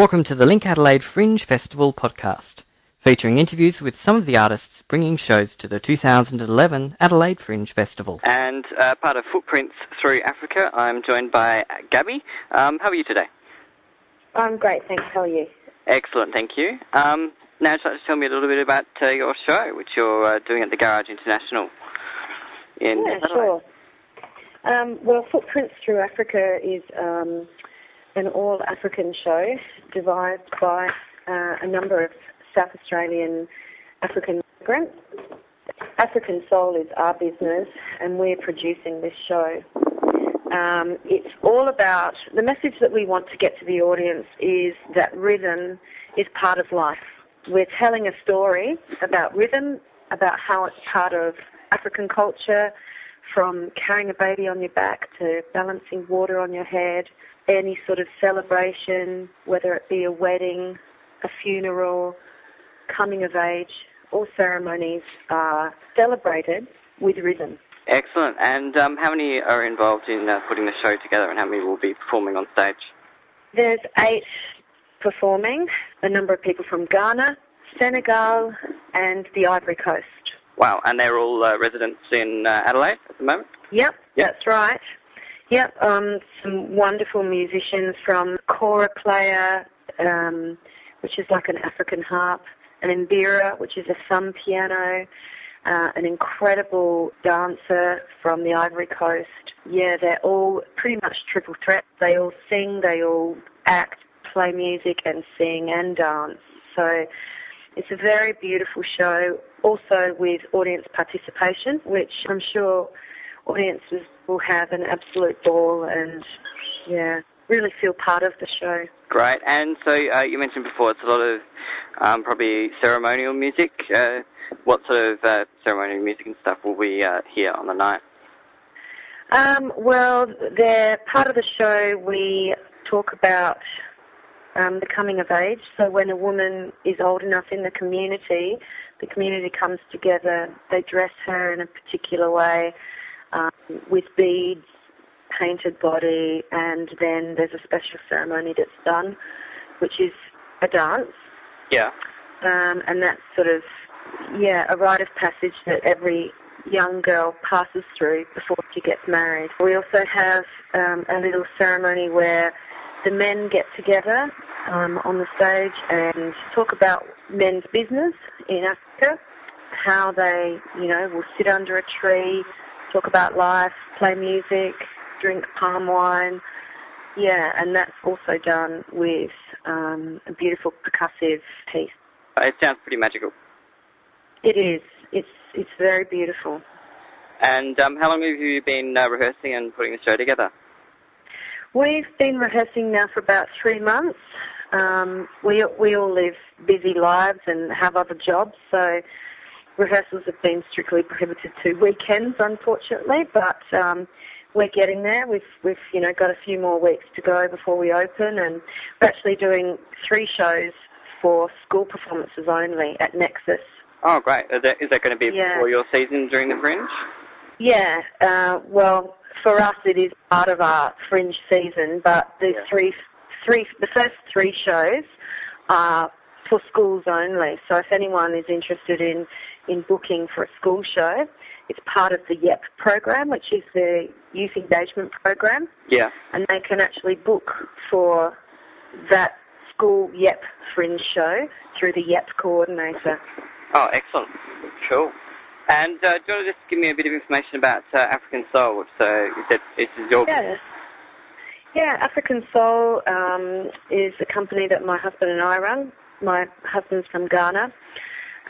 Welcome to the Link Adelaide Fringe Festival podcast, featuring interviews with some of the artists bringing shows to the 2011 Adelaide Fringe Festival. And uh, part of Footprints Through Africa, I'm joined by Gabby. Um, how are you today? I'm great, thanks. How are you? Excellent, thank you. Um, now, just like to tell me a little bit about uh, your show, which you're uh, doing at the Garage International in yeah, Adelaide. sure. Um, well, Footprints Through Africa is an all-African show devised by uh, a number of South Australian African migrants. African Soul is our business, and we're producing this show. Um, it's all about the message that we want to get to the audience is that rhythm is part of life. We're telling a story about rhythm, about how it's part of African culture, from carrying a baby on your back to balancing water on your head, any sort of celebration, whether it be a wedding, a funeral, coming of age, all ceremonies are celebrated with rhythm. Excellent. And um, how many are involved in uh, putting the show together, and how many will be performing on stage? There's eight performing, a number of people from Ghana, Senegal, and the Ivory Coast. Wow, and they're all uh, residents in uh, Adelaide at the moment? Yep, Yep. that's right. Yep, um, some wonderful musicians from kora player, um, which is like an African harp, an mbira, which is a thumb piano, uh, an incredible dancer from the Ivory Coast. Yeah, they're all pretty much triple threat. They all sing, they all act, play music and sing and dance. So it's a very beautiful show, also with audience participation, which I'm sure audiences will have an absolute ball and, yeah, really feel part of the show. Great. And so uh, you mentioned before it's a lot of um, probably ceremonial music. Uh, what sort of uh, ceremonial music and stuff will we uh, hear on the night? Um, well, they're part of the show. We talk about um, the coming of age. So when a woman is old enough in the community, the community comes together. They dress her in a particular way um, with beads, painted body, and then there's a special ceremony that's done, which is a dance. Yeah. um, and that's sort of yeah a rite of passage that every young girl passes through before she gets married. We also have um, a little ceremony where the men get together um, on the stage and talk about men's business in Africa, how they you know will sit under a tree, talk about life, play music, drink palm wine. Yeah, and that's also done with um, a beautiful percussive piece. It sounds pretty magical. It is. It's it's very beautiful. And um, how long have you been uh, rehearsing and putting the show together? We've been rehearsing now for about three months. Um, we we all live busy lives and have other jobs, so rehearsals have been strictly prohibited to weekends, unfortunately. But um, we're getting there. We've we've you know got a few more weeks to go before we open, and we're actually doing three shows for school performances only at Nexus. Oh, great. Is that, is that going to be Yeah. for your season during the Fringe? Yeah, uh, well, for us it is part of our fringe season, but the Yeah. three, three, the first three shows are for schools only. So if anyone is interested in, in booking for a school show, it's part of the YEP program, which is the Youth Engagement Program, Yeah. and they can actually book for that school YEP fringe show through the YEP coordinator. Oh, excellent. Cool. And uh, do you want to just give me a bit of information about uh, African Soul? So you said this is your Yeah. Yeah, African Soul um, is a company that my husband and I run. My husband's from Ghana.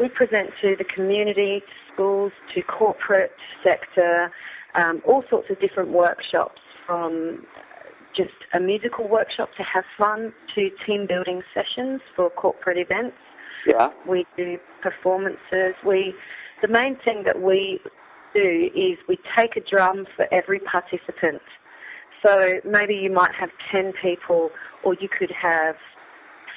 We present to the community, to schools, to corporate sector, um, all sorts of different workshops from just a musical workshop to have fun to team building sessions for corporate events. Yeah. We do performances. We, the main thing that we do is we take a drum for every participant. So maybe you might have 10 people or you could have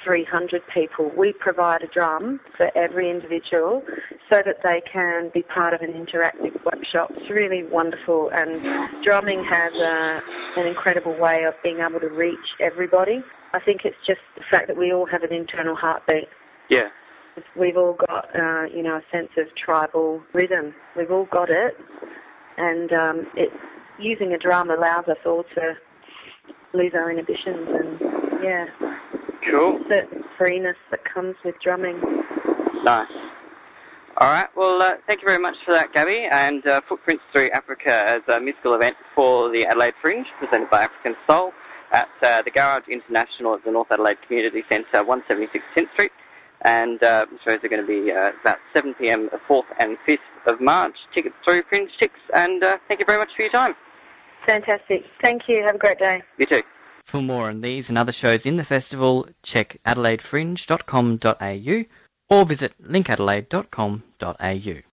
300 people. We provide a drum for every individual so that they can be part of an interactive workshop. It's really wonderful, and drumming has a, an incredible way of being able to reach everybody. I think it's just the fact that we all have an internal heartbeat. Yeah. We've all got, uh, you know, a sense of tribal rhythm. We've all got it, and um, it, using a drum allows us all to lose our inhibitions and, yeah, Cool. certain freeness that comes with drumming. Nice. All right. Well, uh, thank you very much for that, Gabby. And uh, Footprints Through Africa as a musical event for the Adelaide Fringe, presented by African Soul at uh, the Garage International at the North Adelaide Community Centre, 176 Tynte Street. And uh, shows are going to be uh, about 7 p.m. the 4th and 5th of March. Tickets through Fringe Ticks. And uh, thank you very much for your time. Fantastic. Thank you. Have a great day. You too. For more on these and other shows in the festival, check adelaidefringe.com.au or visit linkadelaide.com.au.